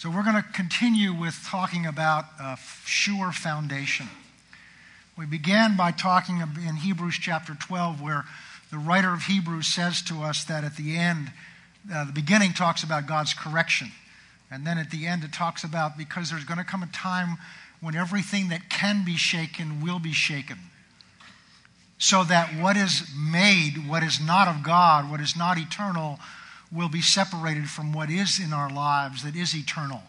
So, we're going to continue with talking about a sure foundation. We began by talking in Hebrews chapter 12, where the writer of Hebrews says to us that at the end, uh, the beginning talks about God's correction. And then at the end, it talks about because there's going to come a time when everything that can be shaken will be shaken. So that what is made, what is not of God, what is not eternal, will be separated from what is in our lives that is eternal.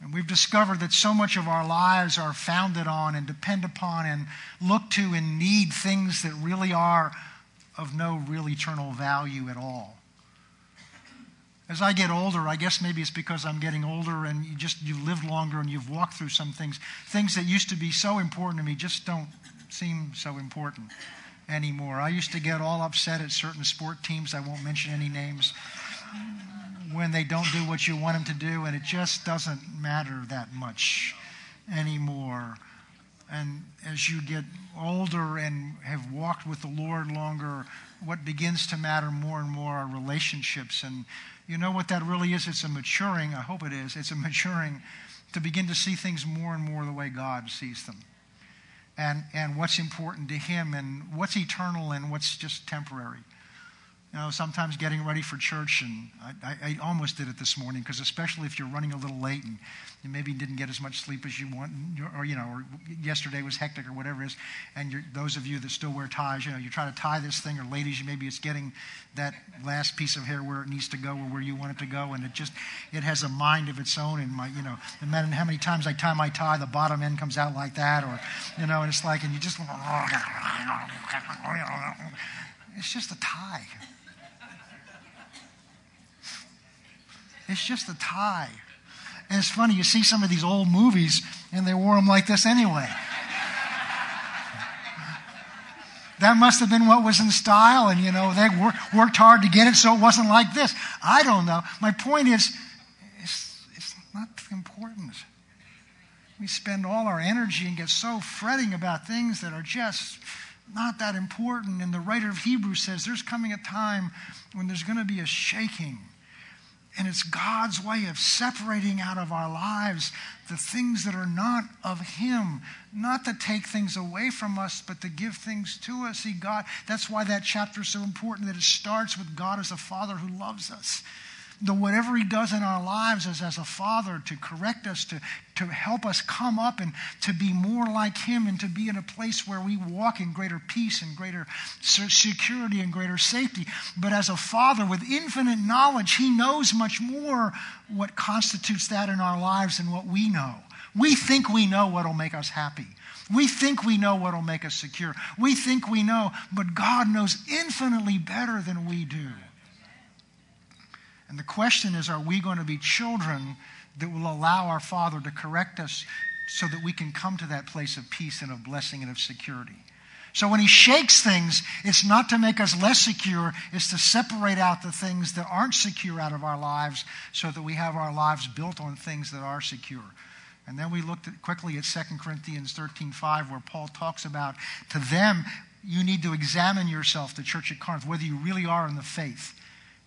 And we've discovered that so much of our lives are founded on and depend upon and look to and need things that really are of no real eternal value at all. As I get older, I guess maybe it's because I'm getting older and you just you've lived longer and you've walked through some things. Things that used to be so important to me just don't seem so important anymore. I used to get all upset at certain sport teams, I won't mention any names, when they don't do what you want them to do, and it just doesn't matter that much anymore. And as you get older and have walked with the Lord longer, what begins to matter more and more are relationships. And you know what that really is? It's a maturing, I hope it is, it's a maturing to begin to see things more and more the way God sees them and, and what's important to him and what's eternal and what's just temporary. You know, sometimes getting ready for church, and I, I, I almost did it this morning because especially if you're running a little late and you maybe didn't get as much sleep as you want, or you know, or yesterday was hectic or whatever it is, and those of you that still wear ties, you know, you're trying to tie this thing, or ladies, maybe it's getting that last piece of hair where it needs to go or where you want it to go, and it just it has a mind of its own. And my, you know, no matter how many times I tie my tie, the bottom end comes out like that, or you know, and it's like, and you just, it's just a tie. It's just a tie. And it's funny, you see some of these old movies, and they wore them like this anyway. that must have been what was in style, and you know, they worked hard to get it so it wasn't like this. I don't know. My point is, it's, it's not important. We spend all our energy and get so fretting about things that are just not that important. And the writer of Hebrews says there's coming a time when there's going to be a shaking and it's God's way of separating out of our lives the things that are not of Him, not to take things away from us, but to give things to us. See, God, that's why that chapter is so important that it starts with God as a Father who loves us the whatever he does in our lives is as a father to correct us, to, to help us come up and to be more like him and to be in a place where we walk in greater peace and greater security and greater safety. But as a father with infinite knowledge, he knows much more what constitutes that in our lives than what we know. We think we know what will make us happy. We think we know what will make us secure. We think we know, but God knows infinitely better than we do. And the question is are we going to be children that will allow our Father to correct us so that we can come to that place of peace and of blessing and of security? So when he shakes things, it's not to make us less secure, it's to separate out the things that aren't secure out of our lives so that we have our lives built on things that are secure. And then we looked at, quickly at 2 Corinthians 13:5 where Paul talks about to them you need to examine yourself the church at Corinth whether you really are in the faith.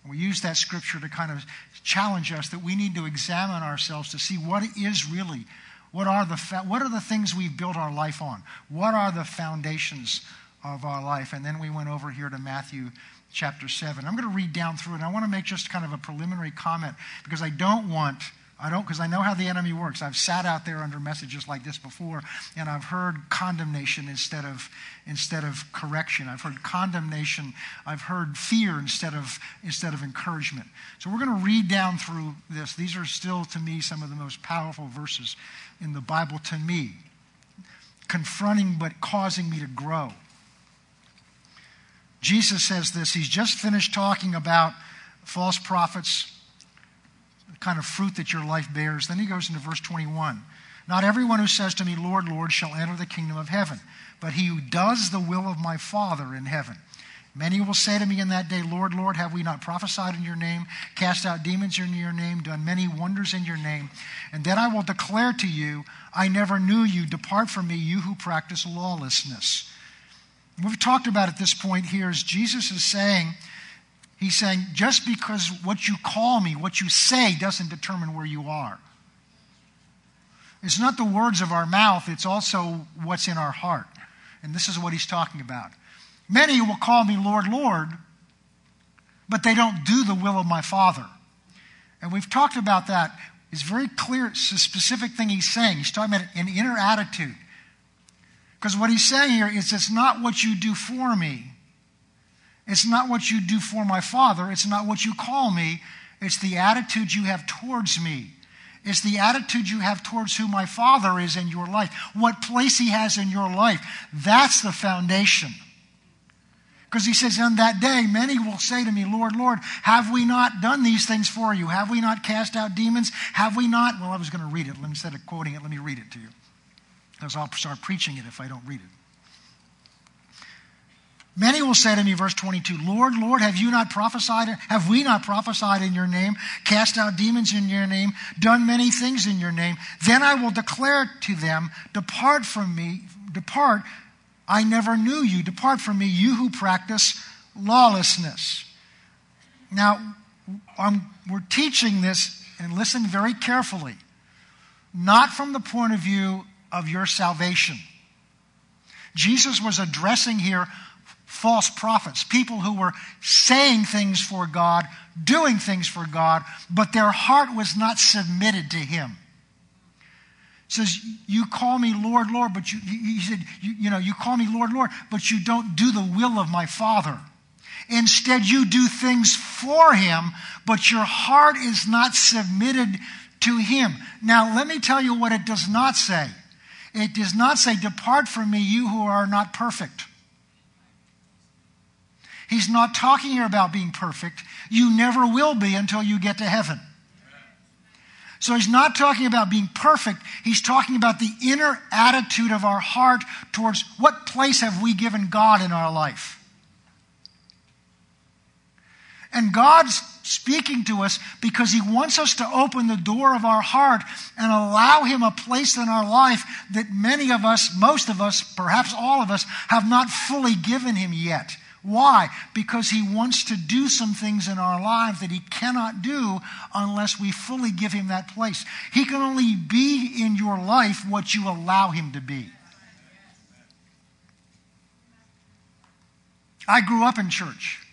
We use that scripture to kind of challenge us that we need to examine ourselves to see what is really, what are the, what are the things we've built our life on? What are the foundations of our life? And then we went over here to Matthew chapter 7. I'm going to read down through it. And I want to make just kind of a preliminary comment because I don't want I don't, because I know how the enemy works. I've sat out there under messages like this before, and I've heard condemnation instead of, instead of correction. I've heard condemnation. I've heard fear instead of, instead of encouragement. So we're going to read down through this. These are still, to me, some of the most powerful verses in the Bible to me, confronting but causing me to grow. Jesus says this. He's just finished talking about false prophets kind of fruit that your life bears. Then he goes into verse 21. Not everyone who says to me, Lord, Lord, shall enter the kingdom of heaven, but he who does the will of my Father in heaven. Many will say to me in that day, Lord, Lord, have we not prophesied in your name, cast out demons in your name, done many wonders in your name? And then I will declare to you, I never knew you. Depart from me, you who practice lawlessness. We've talked about at this point here is Jesus is saying, He's saying, just because what you call me, what you say, doesn't determine where you are. It's not the words of our mouth, it's also what's in our heart. And this is what he's talking about. Many will call me Lord, Lord, but they don't do the will of my Father. And we've talked about that. It's very clear, it's a specific thing he's saying. He's talking about an inner attitude. Because what he's saying here is it's not what you do for me, it's not what you do for my Father, it's not what you call me, it's the attitude you have towards me. It's the attitude you have towards who my Father is in your life, what place He has in your life. That's the foundation. Because he says, On that day, many will say to me, Lord, Lord, have we not done these things for you? Have we not cast out demons? Have we not? Well, I was going to read it. Instead of quoting it, let me read it to you. Because I'll start preaching it if I don't read it. Many will say to me, verse 22, Lord, Lord, have you not prophesied? Have we not prophesied in your name, cast out demons in your name, done many things in your name? Then I will declare to them, Depart from me, depart, I never knew you. Depart from me, you who practice lawlessness. Now, I'm, we're teaching this, and listen very carefully, not from the point of view of your salvation. Jesus was addressing here false prophets, people who were saying things for God, doing things for God, but their heart was not submitted to Him. It says, You call me Lord, Lord, but you, he said, you, you know, you call me Lord, Lord, but you don't do the will of my Father. Instead, you do things for Him, but your heart is not submitted to Him. Now, let me tell you what it does not say. It does not say, Depart from me, you who are not perfect. He's not talking here about being perfect. You never will be until you get to heaven. So he's not talking about being perfect. He's talking about the inner attitude of our heart towards what place have we given God in our life. And God's speaking to us because He wants us to open the door of our heart and allow Him a place in our life that many of us, most of us, perhaps all of us, have not fully given Him yet. Why? Because He wants to do some things in our lives that He cannot do unless we fully give Him that place. He can only be in your life what you allow Him to be. I grew up in church.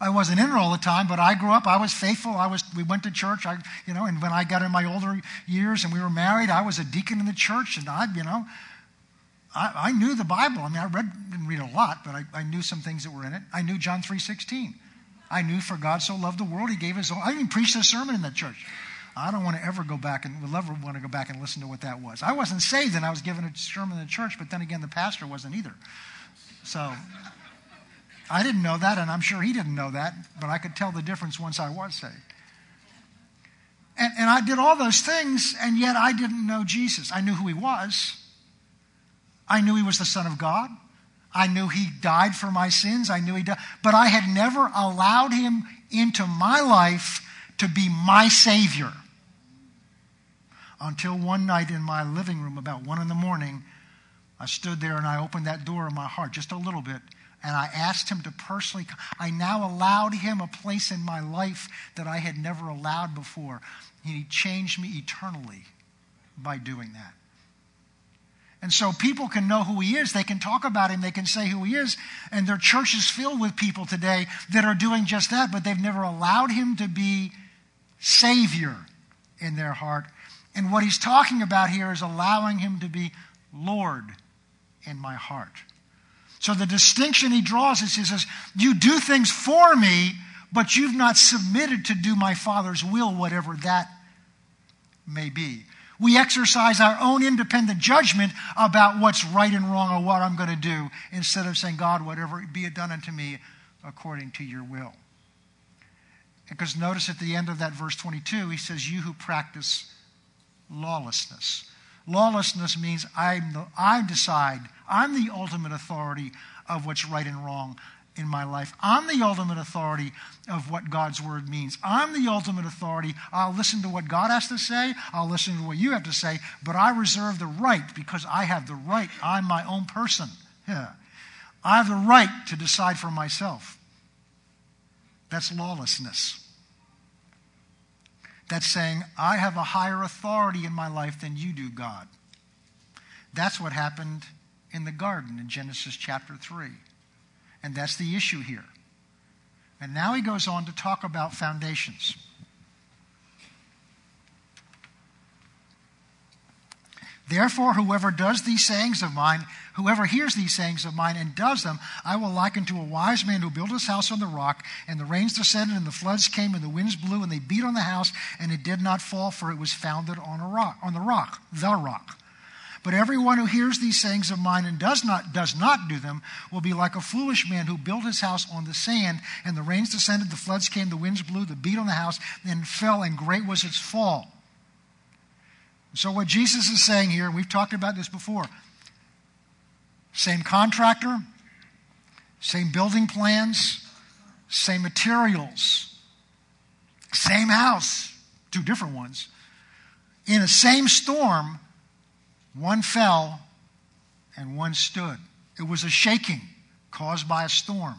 I wasn't in it all the time, but I grew up. I was faithful. I was. We went to church. I, you know, and when I got in my older years and we were married, I was a deacon in the church, and I, you know, I, I, knew the Bible. I mean, I read, didn't read a lot, but I, I knew some things that were in it. I knew John 3.16. I knew for God so loved the world, he gave his own. I even preached a sermon in that church. I don't want to ever go back and would never want to go back and listen to what that was. I wasn't saved and I was given a sermon in the church, but then again, the pastor wasn't either. So I didn't know that, and I'm sure he didn't know that, but I could tell the difference once I was saved. And, and I did all those things, and yet I didn't know Jesus. I knew who he was. I knew he was the Son of God. I knew he died for my sins. I knew he died. But I had never allowed him into my life to be my Savior. Until one night in my living room, about one in the morning, I stood there and I opened that door of my heart just a little bit. And I asked him to personally, I now allowed him a place in my life that I had never allowed before. He changed me eternally by doing that. And so people can know who he is. They can talk about him. They can say who he is. And their church is filled with people today that are doing just that, but they've never allowed him to be Savior in their heart. And what he's talking about here is allowing him to be Lord in my heart. So the distinction he draws is he says, You do things for me, but you've not submitted to do my Father's will, whatever that may be. We exercise our own independent judgment about what's right and wrong or what I'm going to do instead of saying, God, whatever be it done unto me according to your will. Because notice at the end of that verse 22, he says, You who practice lawlessness. Lawlessness means I'm the, I decide, I'm the ultimate authority of what's right and wrong in my life. I'm the ultimate authority of what God's word means. I'm the ultimate authority. I'll listen to what God has to say, I'll listen to what you have to say, but I reserve the right because I have the right. I'm my own person. Yeah. I have the right to decide for myself. That's lawlessness. That's saying, I have a higher authority in my life than you do, God. That's what happened in the garden in Genesis chapter 3. And that's the issue here. And now he goes on to talk about foundations. Therefore, whoever does these sayings of mine, whoever hears these sayings of mine and does them, I will liken to a wise man who built his house on the rock, and the rains descended, and the floods came, and the winds blew, and they beat on the house, and it did not fall, for it was founded on a rock, on the rock, the rock. But everyone who hears these sayings of mine and does not does not do them will be like a foolish man who built his house on the sand, and the rains descended, the floods came, the winds blew, the beat on the house, and fell, and great was its fall. So, what Jesus is saying here, we've talked about this before same contractor, same building plans, same materials, same house, two different ones. In a same storm, one fell and one stood. It was a shaking caused by a storm.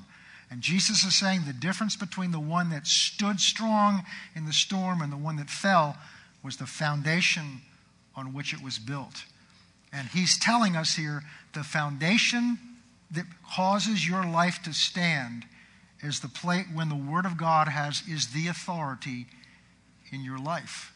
And Jesus is saying the difference between the one that stood strong in the storm and the one that fell was the foundation on which it was built. And he's telling us here the foundation that causes your life to stand is the plate when the Word of God has is the authority in your life.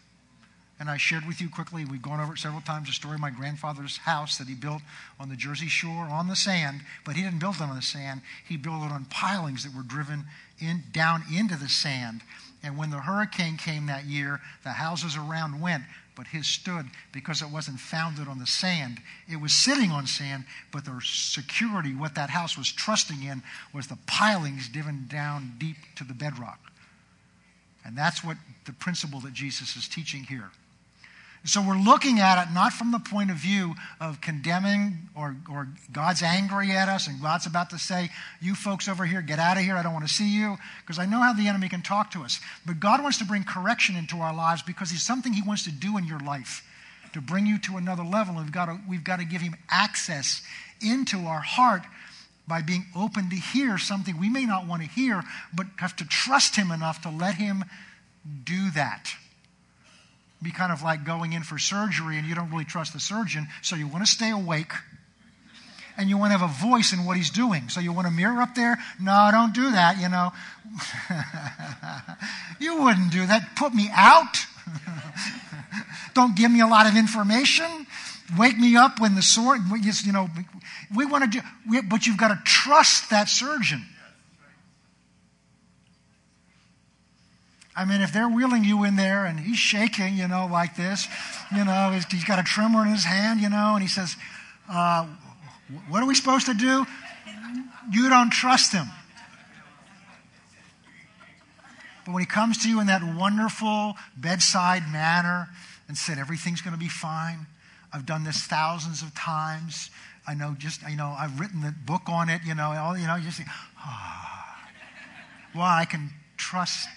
And I shared with you quickly, we've gone over it several times, the story of my grandfather's house that he built on the Jersey Shore on the sand, but he didn't build it on the sand. He built it on pilings that were driven in, down into the sand. And when the hurricane came that year, the houses around went, but his stood because it wasn't founded on the sand. It was sitting on sand, but the security, what that house was trusting in, was the pilings driven down deep to the bedrock. And that's what the principle that Jesus is teaching here. So we're looking at it not from the point of view of condemning or, or God's angry at us and God's about to say, You folks over here, get out of here. I don't want to see you. Because I know how the enemy can talk to us. But God wants to bring correction into our lives because He's something He wants to do in your life to bring you to another level. We've got to, we've got to give Him access into our heart by being open to hear something we may not want to hear, but have to trust Him enough to let Him do that be kind of like going in for surgery and you don't really trust the surgeon, so you want to stay awake and you want to have a voice in what he's doing. So you want a mirror up there? No, don't do that, you know. you wouldn't do that. Put me out. don't give me a lot of information. Wake me up when the sword, you know, we want to do, but you've got to trust that surgeon. I mean, if they're wheeling you in there and he's shaking, you know, like this, you know, he's got a tremor in his hand, you know, and he says, uh, What are we supposed to do? You don't trust him. But when he comes to you in that wonderful bedside manner and said, Everything's going to be fine, I've done this thousands of times. I know just, you know, I've written the book on it, you know, all, you know, you say, ah. Well, I can trust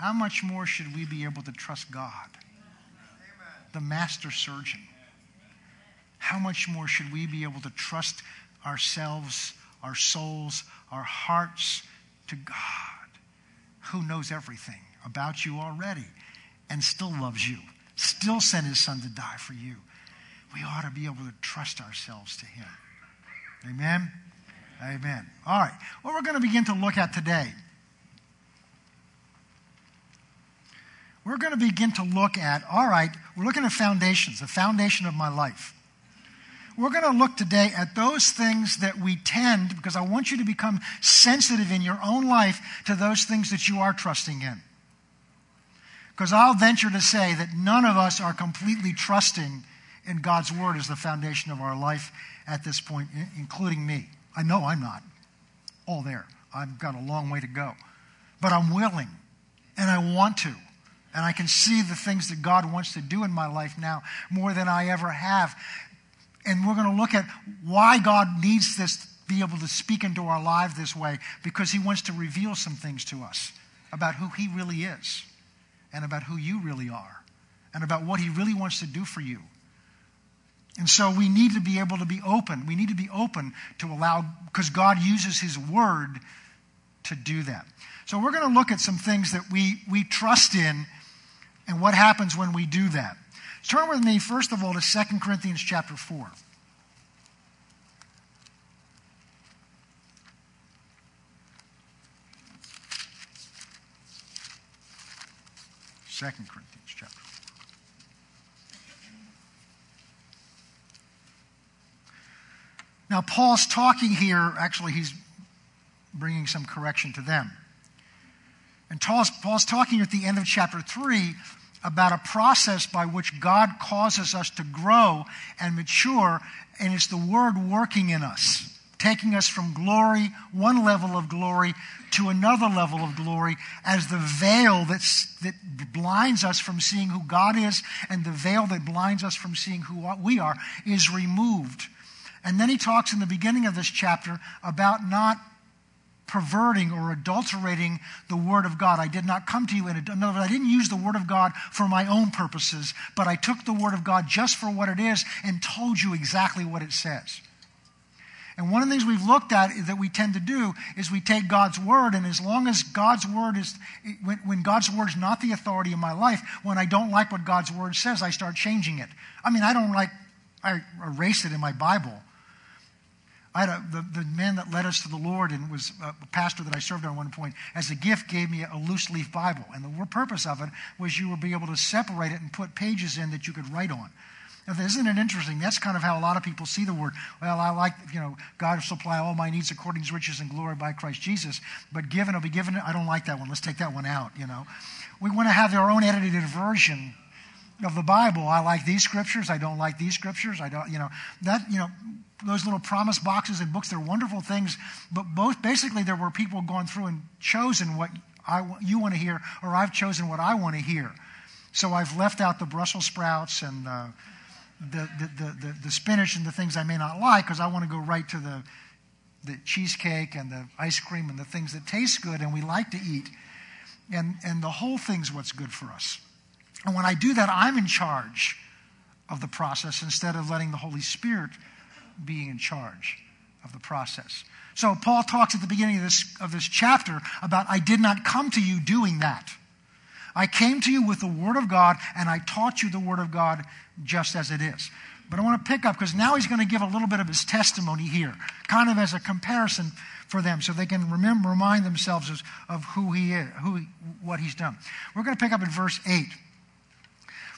how much more should we be able to trust God, the master surgeon? How much more should we be able to trust ourselves, our souls, our hearts to God, who knows everything about you already and still loves you, still sent his son to die for you? We ought to be able to trust ourselves to him. Amen? Amen. All right. What we're going to begin to look at today we're going to begin to look at all right, we're looking at foundations, the foundation of my life. We're going to look today at those things that we tend, because I want you to become sensitive in your own life to those things that you are trusting in. Because I'll venture to say that none of us are completely trusting in God's Word as the foundation of our life at this point, including me. I know I'm not all there. I've got a long way to go. But I'm willing, and I want to. And I can see the things that God wants to do in my life now more than I ever have. And we're going to look at why God needs this be able to speak into our life this way because he wants to reveal some things to us about who he really is and about who you really are and about what he really wants to do for you. And so we need to be able to be open. We need to be open to allow, because God uses his word to do that. So we're going to look at some things that we, we trust in and what happens when we do that. Turn with me, first of all, to 2 Corinthians chapter 4. 2 Corinthians chapter 4. Now, Paul's talking here, actually, he's bringing some correction to them. And Paul's, Paul's talking at the end of chapter 3 about a process by which God causes us to grow and mature, and it's the Word working in us taking us from glory, one level of glory, to another level of glory, as the veil that's, that blinds us from seeing who God is and the veil that blinds us from seeing who we are is removed. And then he talks in the beginning of this chapter about not perverting or adulterating the Word of God. I did not come to you in, a, in other words, I didn't use the Word of God for my own purposes, but I took the Word of God just for what it is and told you exactly what it says. And one of the things we've looked at that we tend to do is we take God's word, and as long as God's word is, when, when God's word is not the authority in my life, when I don't like what God's word says, I start changing it. I mean, I don't like, I erase it in my Bible. I had a, the, the man that led us to the Lord and was a pastor that I served on one point, as a gift, gave me a loose leaf Bible. And the purpose of it was you would be able to separate it and put pages in that you could write on. Isn't it interesting? That's kind of how a lot of people see the word. Well, I like, you know, God will supply all my needs according to his riches and glory by Christ Jesus. But given, will be given. I don't like that one. Let's take that one out, you know. We want to have our own edited version of the Bible. I like these scriptures. I don't like these scriptures. I don't, you know, that, you know, those little promise boxes and books, they're wonderful things. But both, basically, there were people going through and chosen what I, you want to hear, or I've chosen what I want to hear. So I've left out the Brussels sprouts and, uh, the, the, the, the, spinach and the things I may not like because I want to go right to the, the cheesecake and the ice cream and the things that taste good and we like to eat. And, and the whole thing's what's good for us. And when I do that, I'm in charge of the process instead of letting the Holy Spirit being in charge of the process. So Paul talks at the beginning of this, of this chapter about, I did not come to you doing that. I came to you with the Word of God, and I taught you the Word of God just as it is. But I want to pick up because now he's going to give a little bit of his testimony here, kind of as a comparison for them, so they can remember, remind themselves of, of who he is, who what he's done. We're going to pick up at verse eight.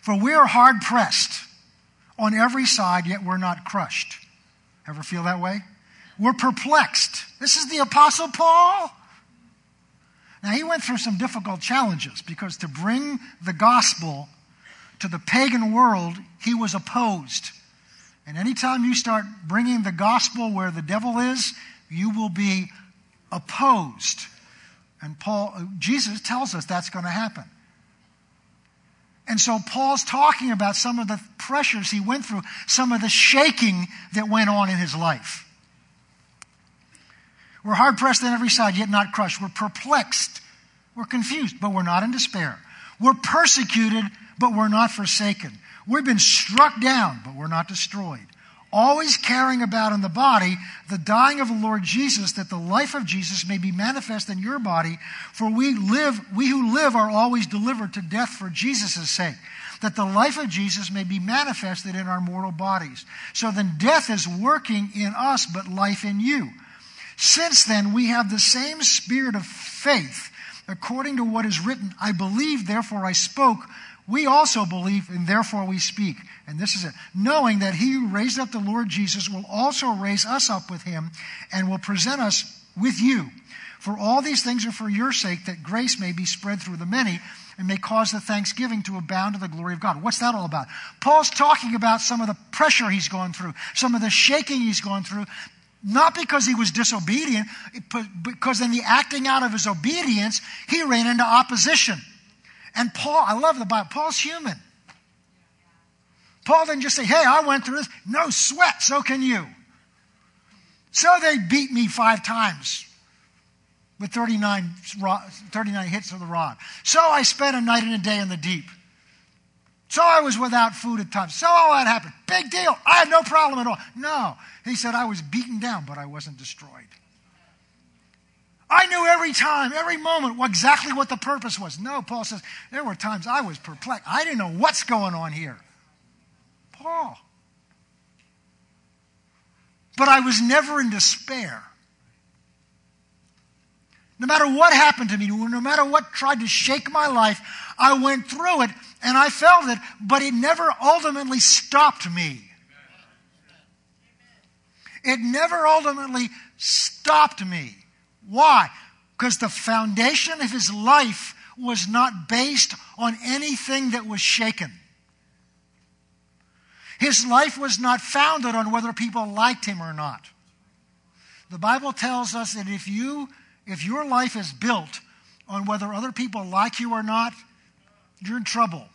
For we are hard pressed on every side, yet we're not crushed. Ever feel that way? We're perplexed. This is the Apostle Paul. Now, he went through some difficult challenges because to bring the gospel to the pagan world, he was opposed. And anytime you start bringing the gospel where the devil is, you will be opposed. And Paul, uh, Jesus tells us that's going to happen. And so Paul's talking about some of the pressures he went through, some of the shaking that went on in his life. We're hard pressed on every side, yet not crushed. We're perplexed. We're confused, but we're not in despair. We're persecuted, but we're not forsaken. We've been struck down, but we're not destroyed. Always carrying about in the body the dying of the Lord Jesus, that the life of Jesus may be manifest in your body. For we live, we who live are always delivered to death for Jesus' sake, that the life of Jesus may be manifested in our mortal bodies. So then death is working in us, but life in you. Since then, we have the same spirit of faith, according to what is written, I believe, therefore I spoke. We also believe, and therefore we speak. And this is it. Knowing that he who raised up the Lord Jesus will also raise us up with him and will present us with you. For all these things are for your sake, that grace may be spread through the many and may cause the thanksgiving to abound to the glory of God. What's that all about? Paul's talking about some of the pressure he's gone through, some of the shaking he's gone through, not because he was disobedient, but because in the acting out of his obedience, he ran into opposition. And Paul, I love the Bible, Paul's human. Paul didn't just say, hey, I went through this. No sweat, so can you. So they beat me five times with 39, 39 hits of the rod. So I spent a night and a day in the deep. So I was without food at times. So all that happened. Big deal. I had no problem at all. No. He said, I was beaten down, but I wasn't destroyed. I knew every time, every moment, exactly what the purpose was. No, Paul says, there were times I was perplexed. I didn't know what's going on here. Paul. But I was never in despair. No matter what happened to me, no matter what tried to shake my life, I went through it and I felt it, but it never ultimately stopped me. It never ultimately stopped me. Why? Because the foundation of his life was not based on anything that was shaken. His life was not founded on whether people liked him or not. The Bible tells us that if you if your life is built on whether other people like you or not, you're in trouble.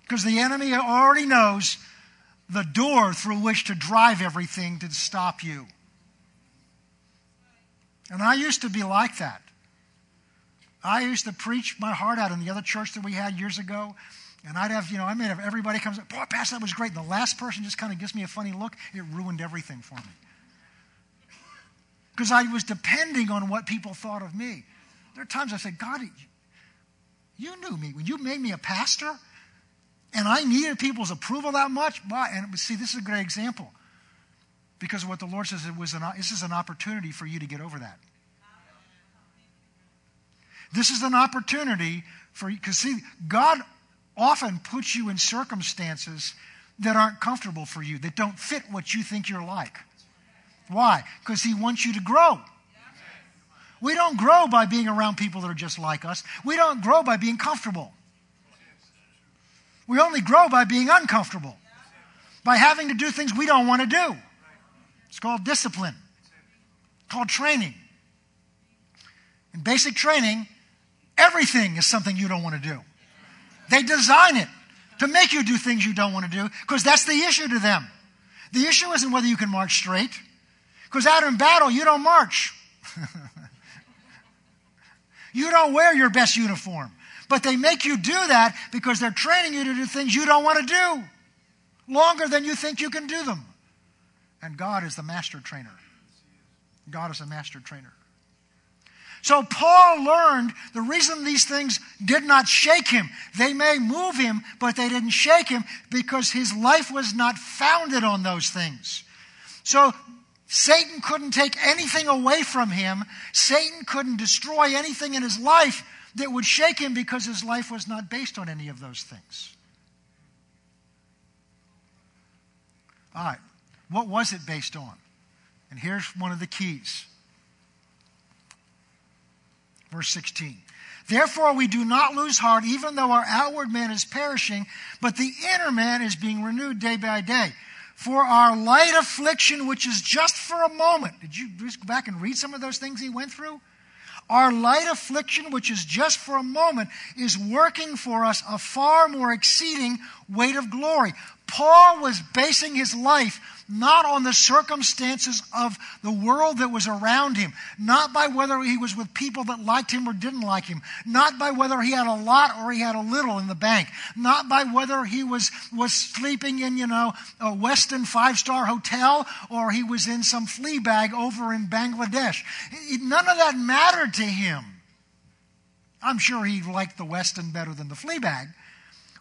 Because the enemy already knows the door through which to drive everything to stop you. And I used to be like that. I used to preach my heart out in the other church that we had years ago. And I'd have, you know, I made have everybody comes up, boy, Pastor, that was great. And the last person just kind of gives me a funny look. It ruined everything for me. Because I was depending on what people thought of me. There are times I said, God, you knew me. When you made me a pastor, and I needed people's approval that much, why? And see, this is a great example. Because what the Lord says, it was an, this is an opportunity for you to get over that. This is an opportunity for you, because see, God often puts you in circumstances that aren't comfortable for you, that don't fit what you think you're like. Why? Because He wants you to grow. We don't grow by being around people that are just like us. We don't grow by being comfortable. We only grow by being uncomfortable, by having to do things we don't want to do. It's called discipline, it's called training. In basic training, everything is something you don't want to do. They design it to make you do things you don't want to do because that's the issue to them. The issue isn't whether you can march straight, because out in battle, you don't march. you don't wear your best uniform. But they make you do that because they're training you to do things you don't want to do longer than you think you can do them. And God is the master trainer. God is a master trainer. So Paul learned the reason these things did not shake him. They may move him, but they didn't shake him because his life was not founded on those things. So Satan couldn't take anything away from him. Satan couldn't destroy anything in his life that would shake him because his life was not based on any of those things. All right. What was it based on? And here's one of the keys. Verse 16. Therefore, we do not lose heart, even though our outward man is perishing, but the inner man is being renewed day by day. For our light affliction, which is just for a moment. Did you just go back and read some of those things he went through? Our light affliction, which is just for a moment, is working for us a far more exceeding weight of glory. Paul was basing his life not on the circumstances of the world that was around him, not by whether he was with people that liked him or didn't like him, not by whether he had a lot or he had a little in the bank, not by whether he was, was sleeping in, you know, a Westin five star hotel or he was in some flea bag over in Bangladesh. None of that mattered to him. I'm sure he liked the Westin better than the flea bag,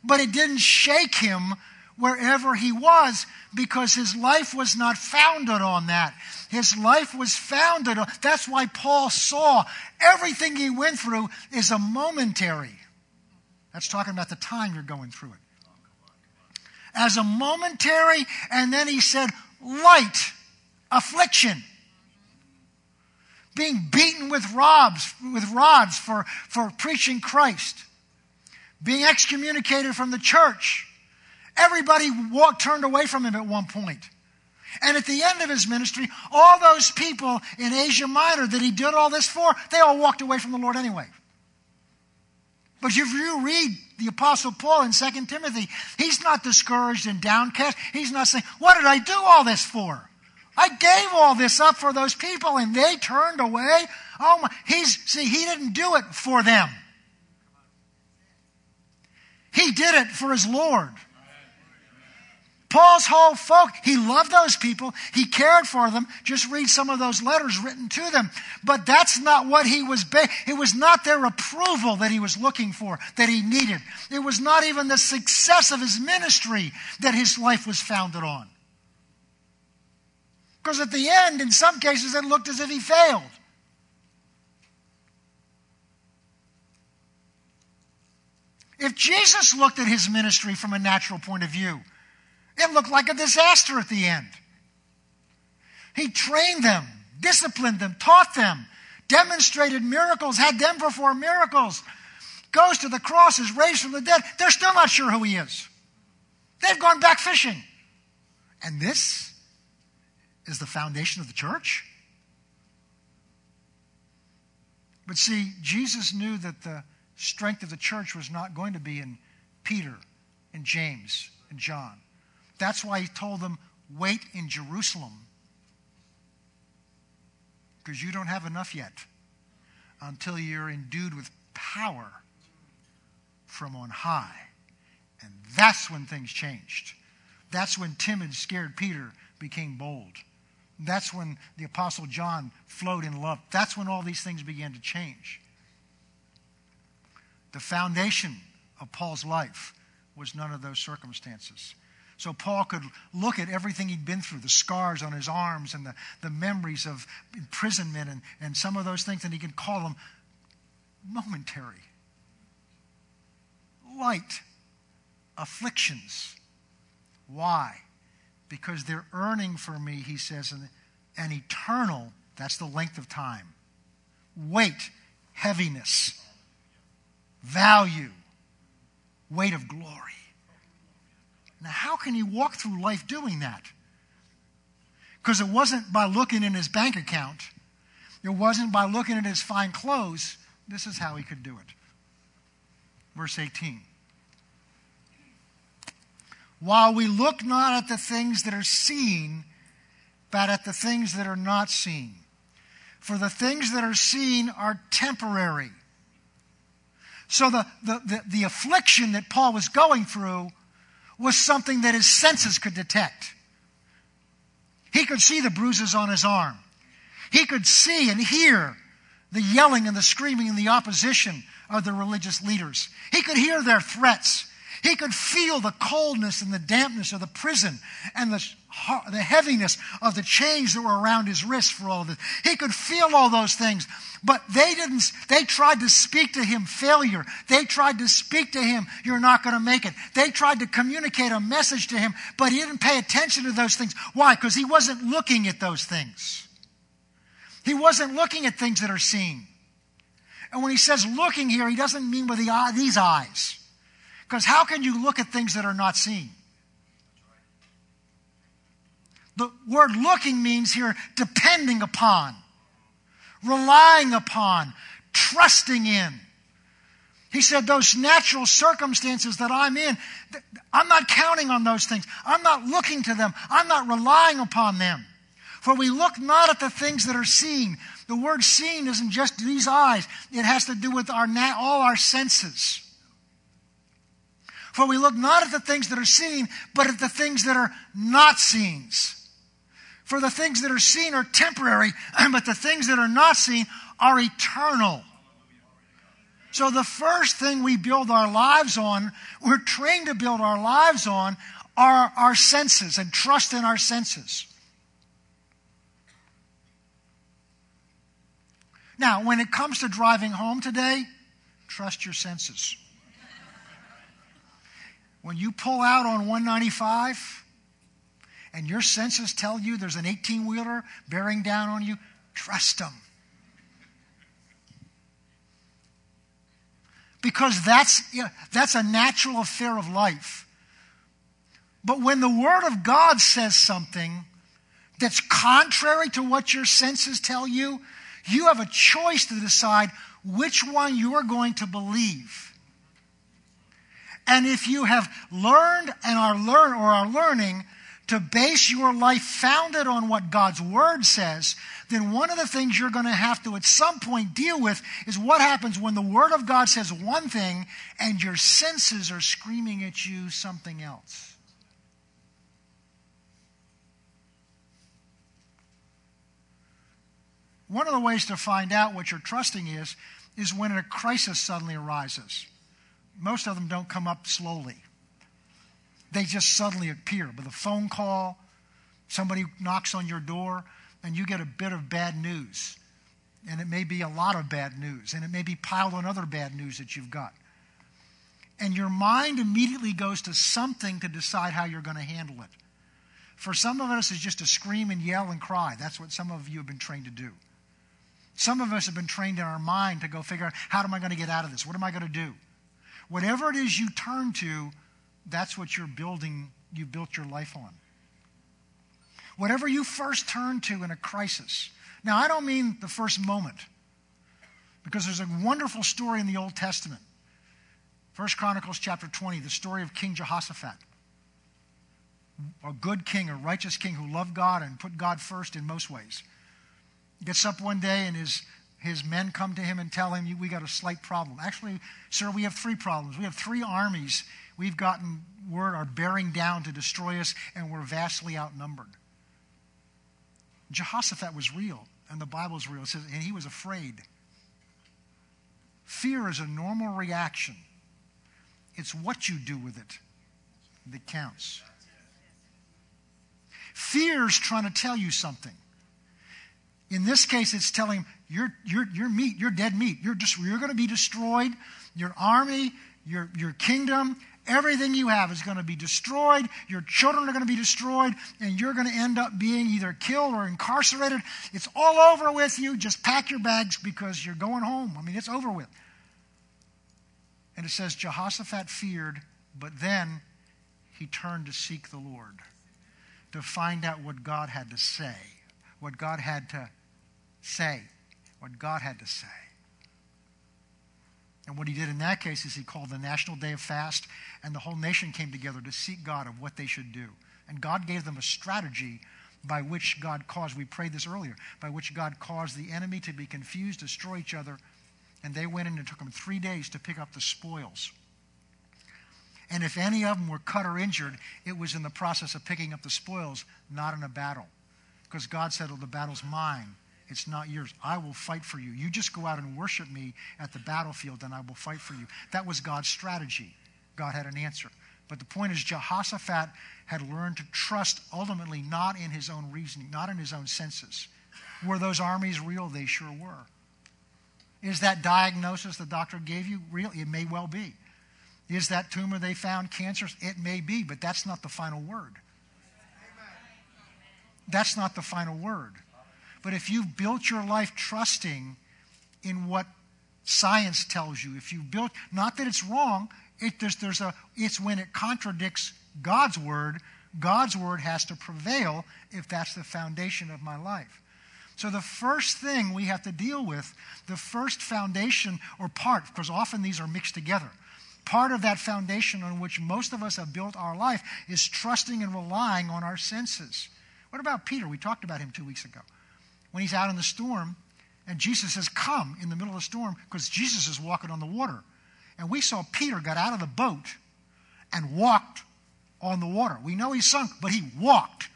but it didn't shake him wherever he was because his life was not founded on that. His life was founded on, that's why Paul saw everything he went through is a momentary. That's talking about the time you're going through it. As a momentary, and then he said, light affliction. Being beaten with rods, with rods for, for preaching Christ. Being excommunicated from the church Everybody walked, turned away from him at one point. And at the end of his ministry, all those people in Asia Minor that he did all this for, they all walked away from the Lord anyway. But if you read the Apostle Paul in 2 Timothy, he's not discouraged and downcast. He's not saying, What did I do all this for? I gave all this up for those people and they turned away. Oh my, he's, see, he didn't do it for them. He did it for his Lord. Paul's whole folk, he loved those people. He cared for them. Just read some of those letters written to them. But that's not what he was, ba- it was not their approval that he was looking for, that he needed. It was not even the success of his ministry that his life was founded on. Because at the end, in some cases, it looked as if he failed. If Jesus looked at his ministry from a natural point of view, it looked like a disaster at the end. He trained them, disciplined them, taught them, demonstrated miracles, had them perform miracles, goes to the cross, is raised from the dead. They're still not sure who he is. They've gone back fishing. And this is the foundation of the church? But see, Jesus knew that the strength of the church was not going to be in Peter and James and John. That's why he told them, wait in Jerusalem. Because you don't have enough yet until you're endued with power from on high. And that's when things changed. That's when timid, scared Peter became bold. That's when the Apostle John flowed in love. That's when all these things began to change. The foundation of Paul's life was none of those circumstances. So Paul could look at everything he'd been through, the scars on his arms and the, the memories of imprisonment and, and some of those things, and he could call them momentary, light afflictions. Why? Because they're earning for me, he says, an, an eternal, that's the length of time, weight, heaviness value, weight of glory. Now, how can he walk through life doing that? Because it wasn't by looking in his bank account, it wasn't by looking at his fine clothes. This is how he could do it. Verse 18. While we look not at the things that are seen, but at the things that are not seen. For the things that are seen are temporary so the, the, the, the, affliction that Paul was going through was something that his senses could detect. He could see the bruises on his arm. He could see and hear the yelling and the screaming and the opposition of the religious leaders. He could hear their threats. He could feel the coldness and the dampness of the prison and the, the heaviness of the chains that were around his wrists for all of this. He could feel all those things. But they didn't, they tried to speak to him failure. They tried to speak to him, you're not going to make it. They tried to communicate a message to him, but he didn't pay attention to those things. Why? Because he wasn't looking at those things. He wasn't looking at things that are seen. And when he says looking here, he doesn't mean with the eye, these eyes. Because how can you look at things that are not seen? The word looking means here depending upon relying upon, trusting in. He said, Those natural circumstances that I'm in, I'm not counting on those things. I'm not looking to them. I'm not relying upon them. For we look not at the things that are seen. The word seen isn't just these eyes, it has to do with our, all our senses. For we look not at the things that are seen, but at the things that are not seen. For the things that are seen are temporary, but the things that are not seen are eternal. So the first thing we build our lives on, we're trained to build our lives on, are our senses and trust in our senses. Now, when it comes to driving home today, trust your senses. When you pull out on 195, and your senses tell you there's an 18 wheeler bearing down on you, trust them. Because that's, you know, that's a natural affair of life. But when the Word of God says something that's contrary to what your senses tell you, you have a choice to decide which one you are going to believe. And if you have learned and are learn or are learning to base your life founded on what God's word says, then one of the things you're going to have to at some point deal with is what happens when the word of God says one thing and your senses are screaming at you something else. One of the ways to find out what you're trusting is is when a crisis suddenly arises. Most of them don't come up slowly, they just suddenly appear with a phone call, somebody knocks on your door, and you get a bit of bad news. And it may be a lot of bad news, and it may be piled on other bad news that you've got. And your mind immediately goes to something to decide how you're going to handle it. For some of us, it's just to scream and yell and cry. That's what some of you have been trained to do. Some of us have been trained in our mind to go figure out how am I going to get out of this? What am I going to do? Whatever it is you turn to, that's what you're building, you built your life on. Whatever you first turn to in a crisis. Now, I don't mean the first moment, because there's a wonderful story in the Old Testament. First Chronicles chapter 20, the story of King Jehoshaphat a good king, a righteous king who loved God and put God first in most ways. Gets up one day and his, his men come to him and tell him, We got a slight problem. Actually, sir, we have three problems. We have three armies we've gotten word are bearing down to destroy us, and we're vastly outnumbered. Jehoshaphat was real, and the Bible's real. It says, and he was afraid. Fear is a normal reaction. It's what you do with it that counts. Fear's trying to tell you something. In this case, it's telling him, you're, you're, you're meat, you're dead meat. You're, just, you're going to be destroyed. Your army, your, your kingdom, everything you have is going to be destroyed. Your children are going to be destroyed, and you're going to end up being either killed or incarcerated. It's all over with you. Just pack your bags because you're going home. I mean, it's over with. And it says Jehoshaphat feared, but then he turned to seek the Lord to find out what God had to say, what God had to say, what God had to say. And what he did in that case is he called the National Day of Fast, and the whole nation came together to seek God of what they should do. And God gave them a strategy by which God caused, we prayed this earlier, by which God caused the enemy to be confused, destroy each other. And they went in and took them three days to pick up the spoils. And if any of them were cut or injured, it was in the process of picking up the spoils, not in a battle. Because God said, Oh, the battle's mine. It's not yours. I will fight for you. You just go out and worship me at the battlefield, and I will fight for you. That was God's strategy. God had an answer. But the point is, Jehoshaphat had learned to trust ultimately not in his own reasoning, not in his own senses. Were those armies real? They sure were. Is that diagnosis the doctor gave you real? It may well be. Is that tumor they found cancerous? It may be, but that's not the final word. That's not the final word. But if you've built your life trusting in what science tells you, if you've built, not that it's wrong, it, there's, there's a, it's when it contradicts God's word, God's word has to prevail if that's the foundation of my life. So, the first thing we have to deal with, the first foundation or part, because often these are mixed together. Part of that foundation on which most of us have built our life is trusting and relying on our senses. What about Peter? We talked about him two weeks ago. When he's out in the storm, and Jesus says, Come in the middle of the storm, because Jesus is walking on the water. And we saw Peter got out of the boat and walked on the water. We know he sunk, but he walked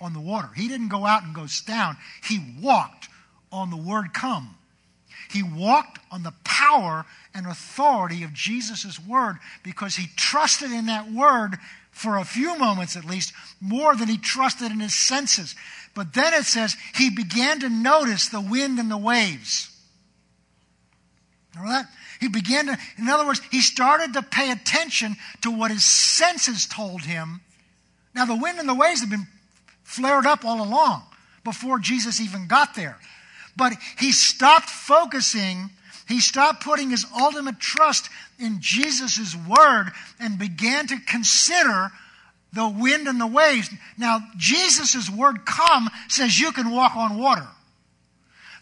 on the water. He didn't go out and go down, he walked on the word come. He walked on the power and authority of Jesus' word because he trusted in that word for a few moments at least, more than he trusted in his senses. But then it says he began to notice the wind and the waves. Remember that? He began to, in other words, he started to pay attention to what his senses told him. Now, the wind and the waves have been flared up all along before Jesus even got there. But he stopped focusing, he stopped putting his ultimate trust in Jesus' word and began to consider the wind and the waves. Now, Jesus' word come says you can walk on water.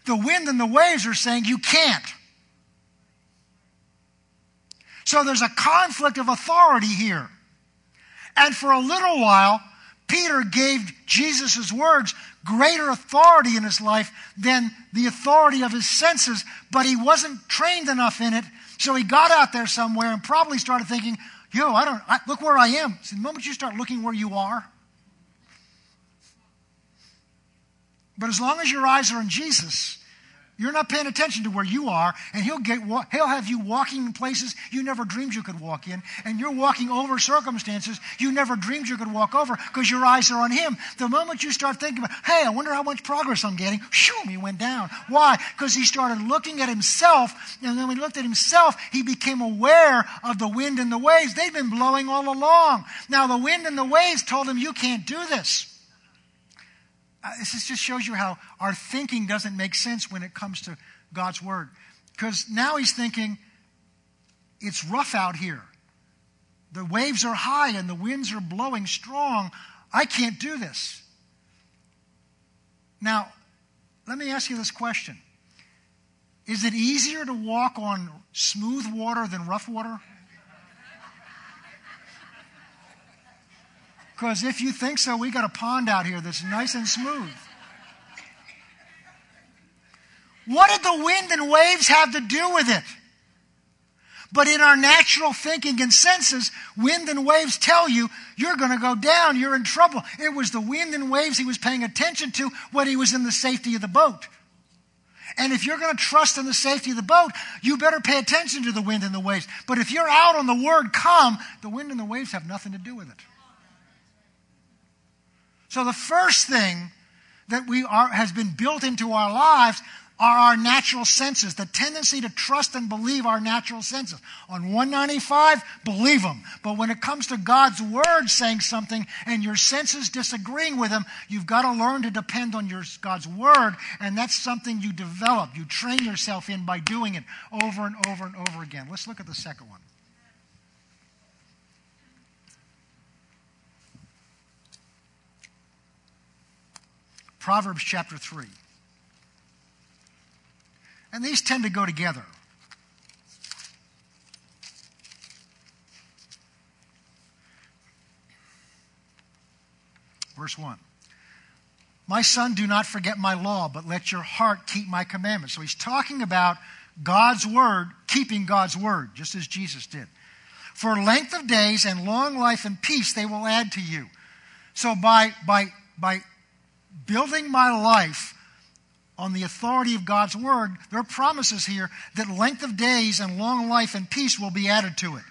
The wind and the waves are saying you can't. So there's a conflict of authority here. And for a little while, Peter gave Jesus' words greater authority in his life than the authority of his senses, but he wasn't trained enough in it. So he got out there somewhere and probably started thinking, yo, I don't, I, look where I am. So the moment you start looking where you are, but as long as your eyes are on Jesus You're not paying attention to where you are, and he'll get he'll have you walking in places you never dreamed you could walk in, and you're walking over circumstances you never dreamed you could walk over because your eyes are on him. The moment you start thinking about, hey, I wonder how much progress I'm getting, shoo, he went down. Why? Because he started looking at himself, and when he looked at himself, he became aware of the wind and the waves. They've been blowing all along. Now the wind and the waves told him, you can't do this. Uh, this just shows you how our thinking doesn't make sense when it comes to God's word. Because now he's thinking, it's rough out here. The waves are high and the winds are blowing strong. I can't do this. Now, let me ask you this question Is it easier to walk on smooth water than rough water? Because if you think so, we got a pond out here that's nice and smooth. What did the wind and waves have to do with it? But in our natural thinking and senses, wind and waves tell you you're going to go down, you're in trouble. It was the wind and waves he was paying attention to when he was in the safety of the boat. And if you're going to trust in the safety of the boat, you better pay attention to the wind and the waves. But if you're out on the word come, the wind and the waves have nothing to do with it. So the first thing that we are, has been built into our lives are our natural senses, the tendency to trust and believe our natural senses. On 195, believe them. But when it comes to God's word saying something and your senses disagreeing with him, you've got to learn to depend on your, God's word, and that's something you develop. You train yourself in by doing it over and over and over again. Let's look at the second one. Proverbs chapter 3. And these tend to go together. Verse 1. My son, do not forget my law, but let your heart keep my commandments. So he's talking about God's word, keeping God's word, just as Jesus did. For length of days and long life and peace they will add to you. So by, by, by building my life on the authority of God's word, there are promises here that length of days and long life and peace will be added to it.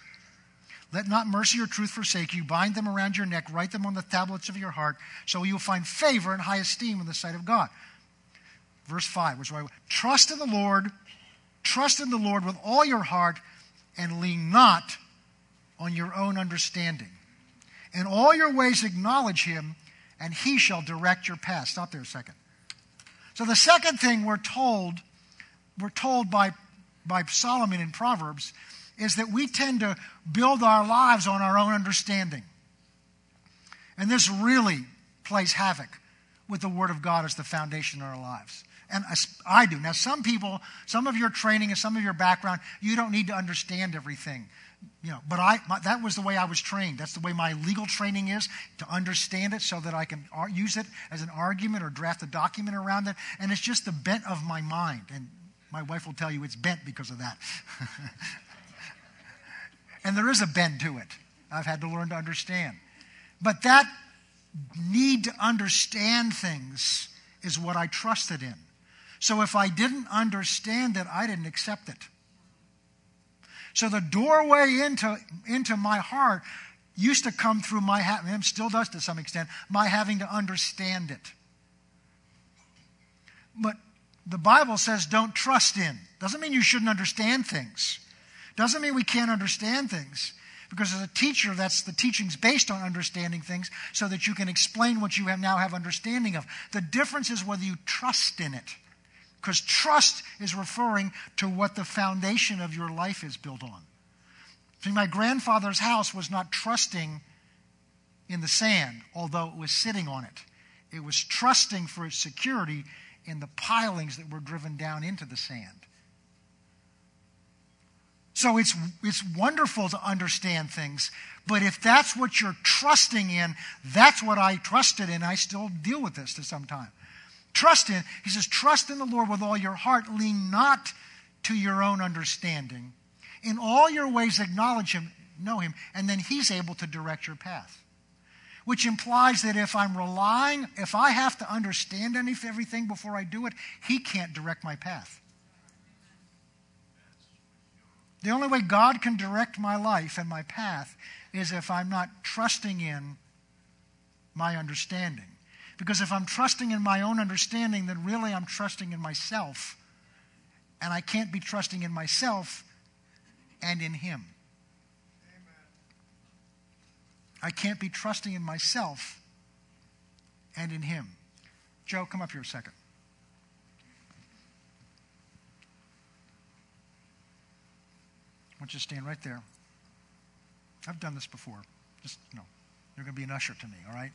Let not mercy or truth forsake you. Bind them around your neck, write them on the tablets of your heart, so you will find favor and high esteem in the sight of God. Verse 5, which why trust in the Lord, trust in the Lord with all your heart, and lean not on your own understanding. In all your ways acknowledge him and he shall direct your path. Stop there a second. So the second thing we're told, we're told by, by Solomon in Proverbs, is that we tend to build our lives on our own understanding. And this really plays havoc with the Word of God as the foundation of our lives. And I do. Now, some people, some of your training and some of your background, you don't need to understand everything you know, but I, my, that was the way I was trained. That's the way my legal training is to understand it so that I can ar- use it as an argument or draft a document around it. And it's just the bent of my mind. And my wife will tell you it's bent because of that. and there is a bend to it. I've had to learn to understand. But that need to understand things is what I trusted in. So if I didn't understand it, I didn't accept it. So the doorway into, into my heart used to come through my, ha- still does to some extent, my having to understand it. But the Bible says don't trust in. Doesn't mean you shouldn't understand things. Doesn't mean we can't understand things. Because as a teacher, that's the teaching's based on understanding things so that you can explain what you have now have understanding of. The difference is whether you trust in it. Because trust is referring to what the foundation of your life is built on. See, my grandfather's house was not trusting in the sand, although it was sitting on it. It was trusting for its security in the pilings that were driven down into the sand. So it's, it's wonderful to understand things, but if that's what you're trusting in, that's what I trusted in. I still deal with this to some time. Trust in, he says, trust in the Lord with all your heart. Lean not to your own understanding. In all your ways, acknowledge him, know him, and then he's able to direct your path. which implies that if I'm relying, if I have to understand everything before I do it, He can't direct my path. The only way God can direct my life and my path is if I'm not trusting in my understanding. Because if I'm trusting in my own understanding, then really I'm trusting in myself. And I can't be trusting in myself and in Him. I can't be trusting in myself and in Him. Joe, come up here a second. I want you to stand right there. I've done this before. Just, you know, you're going to be an usher to me, all right?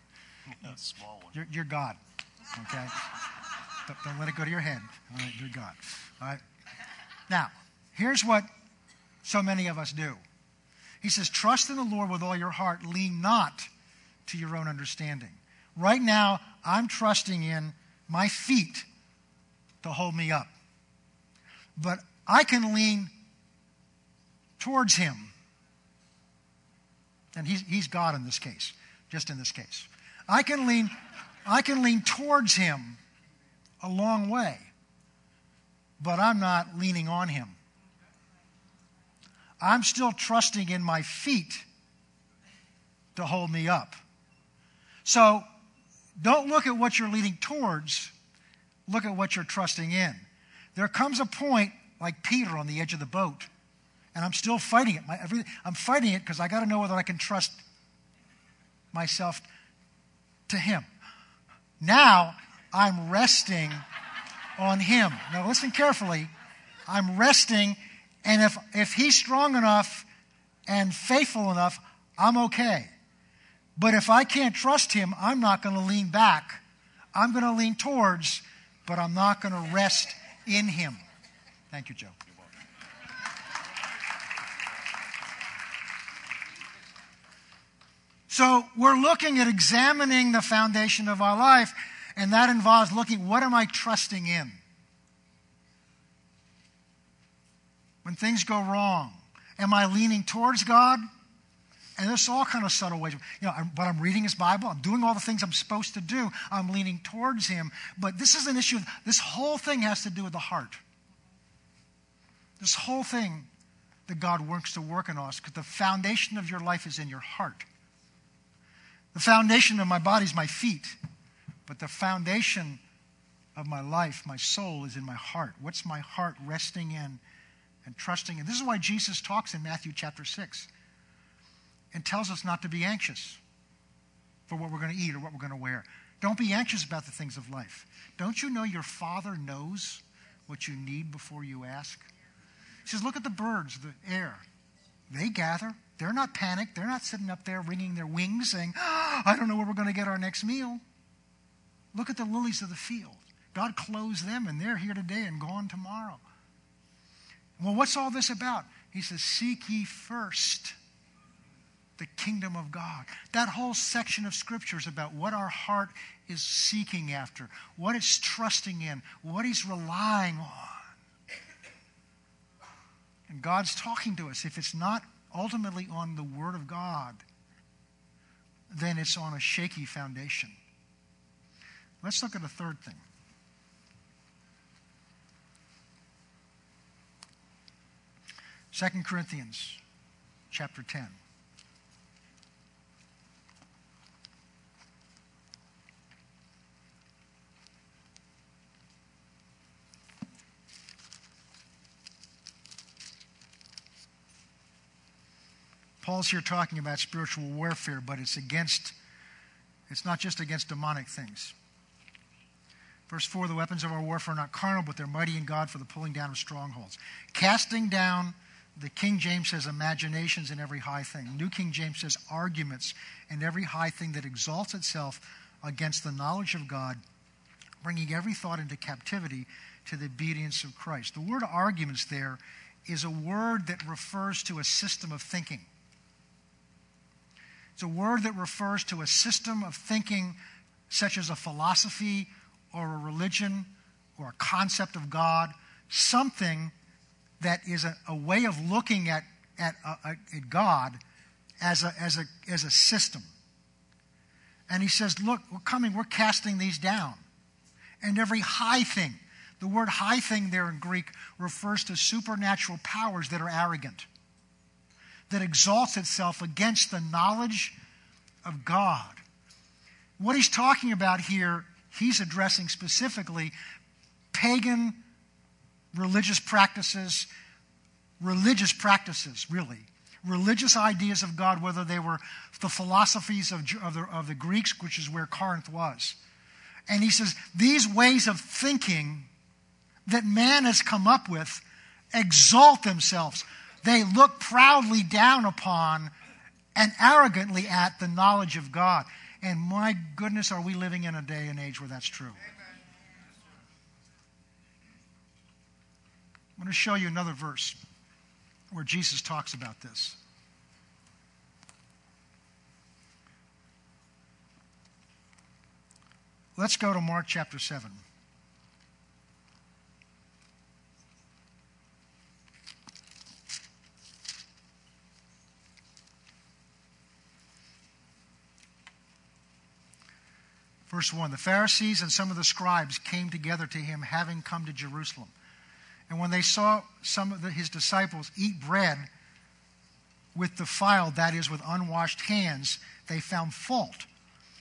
A small one. You're, you're God, okay? don't, don't let it go to your head. All right, you're God. All right? Now, here's what so many of us do. He says, Trust in the Lord with all your heart, lean not to your own understanding. Right now, I'm trusting in my feet to hold me up. But I can lean towards Him. And he's, he's God in this case, just in this case. I can lean, I can lean towards Him a long way, but I'm not leaning on Him. I'm still trusting in my feet to hold me up. So don't look at what you're leaning towards, look at what you're trusting in. There comes a point, like Peter on the edge of the boat, and I'm still fighting it. My, every, I'm fighting it because I got to know whether I can trust myself to Him. Now I'm resting on Him. Now listen carefully. I'm resting and if, if he's strong enough and faithful enough, I'm okay. But if I can't trust him, I'm not going to lean back. I'm going to lean towards, but I'm not going to rest in him. Thank you, Joe. So we're looking at examining the foundation of our life, and that involves looking what am I trusting in? when things go wrong? Am I leaning towards God? And there's all kind of subtle ways. You know, but I'm reading His Bible. I'm doing all the things I'm supposed to do. I'm leaning towards Him. But this is an issue. This whole thing has to do with the heart. This whole thing that God works to work in us, because the foundation of your life is in your heart. The foundation of my body is my feet, but the foundation of my life, my soul, is in my heart. What's my heart resting in? and trusting. in? this is why Jesus talks in Matthew chapter 6 and tells us not to be anxious for what we're going to eat or what we're going to wear. Don't be anxious about the things of life. Don't you know your Father knows what you need before you ask? He says, Look at the birds, the air. They gather. They're not panicked. They're not sitting up there wringing their wings saying, oh, I don't know where we're going to get our next meal. Look at the lilies of the field. God clothes them, and they're here today and gone tomorrow. Well, what's all this about? He says, Seek ye first the kingdom of God. That whole section of scripture is about what our heart is seeking after, what it's trusting in, what he's relying on. And God's talking to us. If it's not ultimately on the Word of God, then it's on a shaky foundation. Let's look at a third thing. 2 Corinthians chapter 10. Paul's here talking about spiritual warfare, but it's against, it's not just against demonic things. Verse 4 The weapons of our warfare are not carnal, but they're mighty in God for the pulling down of strongholds. Casting down the King James says imaginations in every high thing. New King James says arguments and every high thing that exalts itself against the knowledge of God, bringing every thought into captivity to the obedience of Christ. The word arguments there is a word that refers to a system of thinking. It's a word that refers to a system of thinking, such as a philosophy or a religion or a concept of God, something that is a, a way of looking at, at, uh, at God as a, as, a, as a system. And he says, Look, we're coming, we're casting these down. And every high thing, the word high thing there in Greek refers to supernatural powers that are arrogant, that exalts itself against the knowledge of God. What he's talking about here, he's addressing specifically pagan religious practices, religious practices, really. Religious ideas of God, whether they were the philosophies of, of, the, of the Greeks, which is where Corinth was. And he says, these ways of thinking that man has come up with exalt themselves. They look proudly down upon and arrogantly at the knowledge of God. And my goodness, are we living in a day and age where that's true? I'm going to show you another verse where Jesus talks about this. Let's go to Mark chapter 7. Verse 1 The Pharisees and some of the scribes came together to him, having come to Jerusalem. And when they saw some of the, his disciples eat bread with defiled, that is, with unwashed hands, they found fault.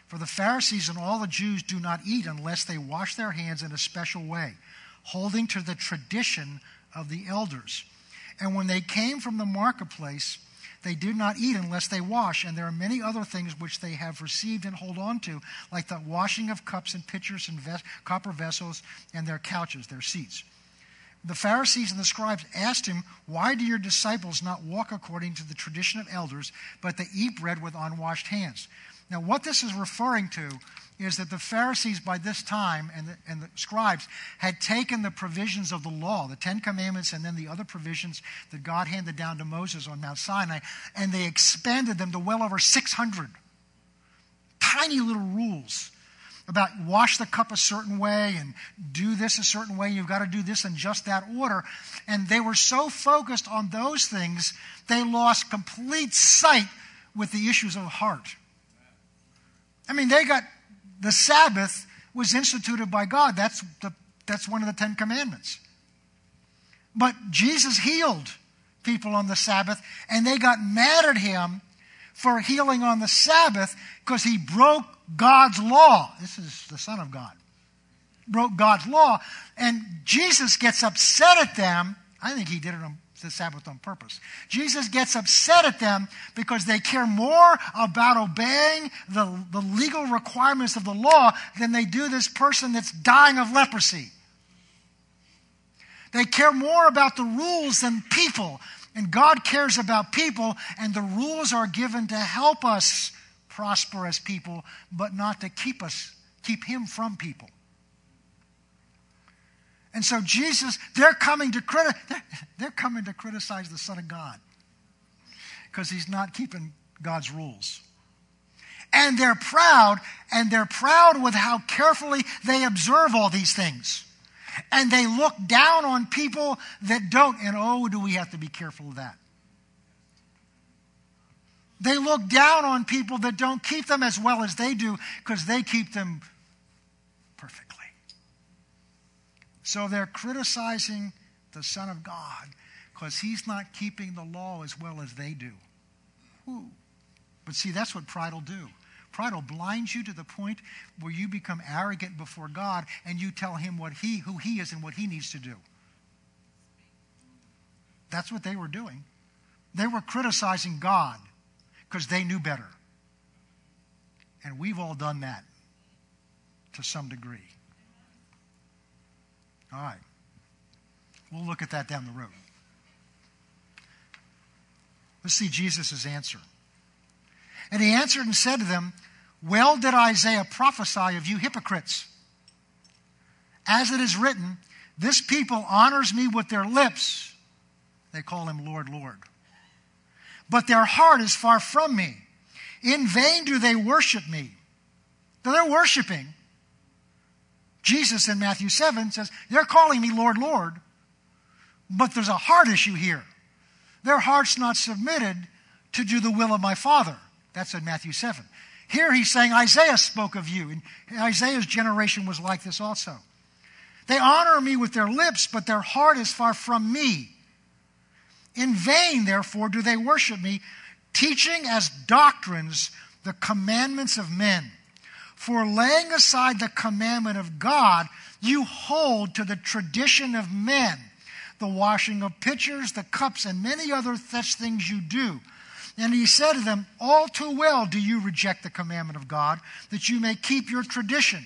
For the Pharisees and all the Jews do not eat unless they wash their hands in a special way, holding to the tradition of the elders. And when they came from the marketplace, they do not eat unless they wash, and there are many other things which they have received and hold on to, like the washing of cups and pitchers and ves- copper vessels and their couches, their seats. The Pharisees and the scribes asked him, Why do your disciples not walk according to the tradition of elders, but they eat bread with unwashed hands? Now, what this is referring to is that the Pharisees by this time and the, and the scribes had taken the provisions of the law, the Ten Commandments, and then the other provisions that God handed down to Moses on Mount Sinai, and they expanded them to well over 600 tiny little rules about wash the cup a certain way and do this a certain way. You've got to do this in just that order. And they were so focused on those things, they lost complete sight with the issues of the heart. I mean, they got the Sabbath was instituted by God. That's, the, that's one of the Ten Commandments. But Jesus healed people on the Sabbath, and they got mad at him for healing on the Sabbath because he broke God's law. This is the Son of God. Broke God's law. And Jesus gets upset at them. I think he did it on the Sabbath on purpose. Jesus gets upset at them because they care more about obeying the, the legal requirements of the law than they do this person that's dying of leprosy. They care more about the rules than people. And God cares about people, and the rules are given to help us prosper as people, but not to keep us, keep Him from people. And so Jesus, they're coming to criti- they're coming to criticize the Son of God because he's not keeping God's rules. And they're proud, and they're proud with how carefully they observe all these things. And they look down on people that don't. And oh, do we have to be careful of that? They look down on people that don't keep them as well as they do because they keep them So they're criticizing the Son of God because he's not keeping the law as well as they do. Ooh. But see, that's what pride will do. Pride will blind you to the point where you become arrogant before God and you tell him what he, who he is and what he needs to do. That's what they were doing. They were criticizing God because they knew better. And we've all done that to some degree. All right. We'll look at that down the road. Let's see Jesus' answer. And he answered and said to them, Well did Isaiah prophesy of you hypocrites. As it is written, This people honors me with their lips. They call him Lord, Lord but their heart is far from me. In vain do they worship me. Now they're worshiping. Jesus in Matthew 7 says, They're calling me Lord, Lord, but there's a heart issue here. Their heart's not submitted to do the will of my Father. That's in Matthew 7. Here he's saying Isaiah spoke of you, and Isaiah's generation was like this also. They honor me with their lips, but their heart is far from me. In vain, therefore, do they worship me, teaching as doctrines the commandments of men. For laying aside the commandment of God, you hold to the tradition of men, the washing of pitchers, the cups, and many other such things you do. And he said to them, All too well do you reject the commandment of God, that you may keep your tradition.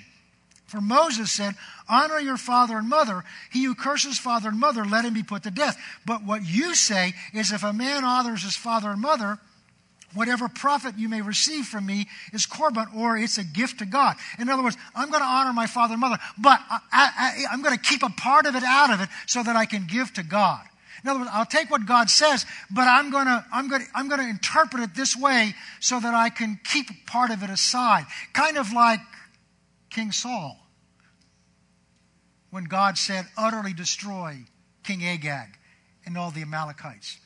For Moses said, Honor your father and mother. He who curses father and mother, let him be put to death. But what you say is, If a man honors his father and mother, whatever profit you may receive from me is korban, or it's a gift to God. In other words, I'm going to honor my father and mother, but I, am going to keep a part of it out of it so that I can give to God. In other words, I'll take what God says, but I'm going to, I'm going to, I'm going to interpret it this way so that I can keep part of it aside. Kind of like King Saul. When God said, utterly destroy King Agag and all the Amalekites.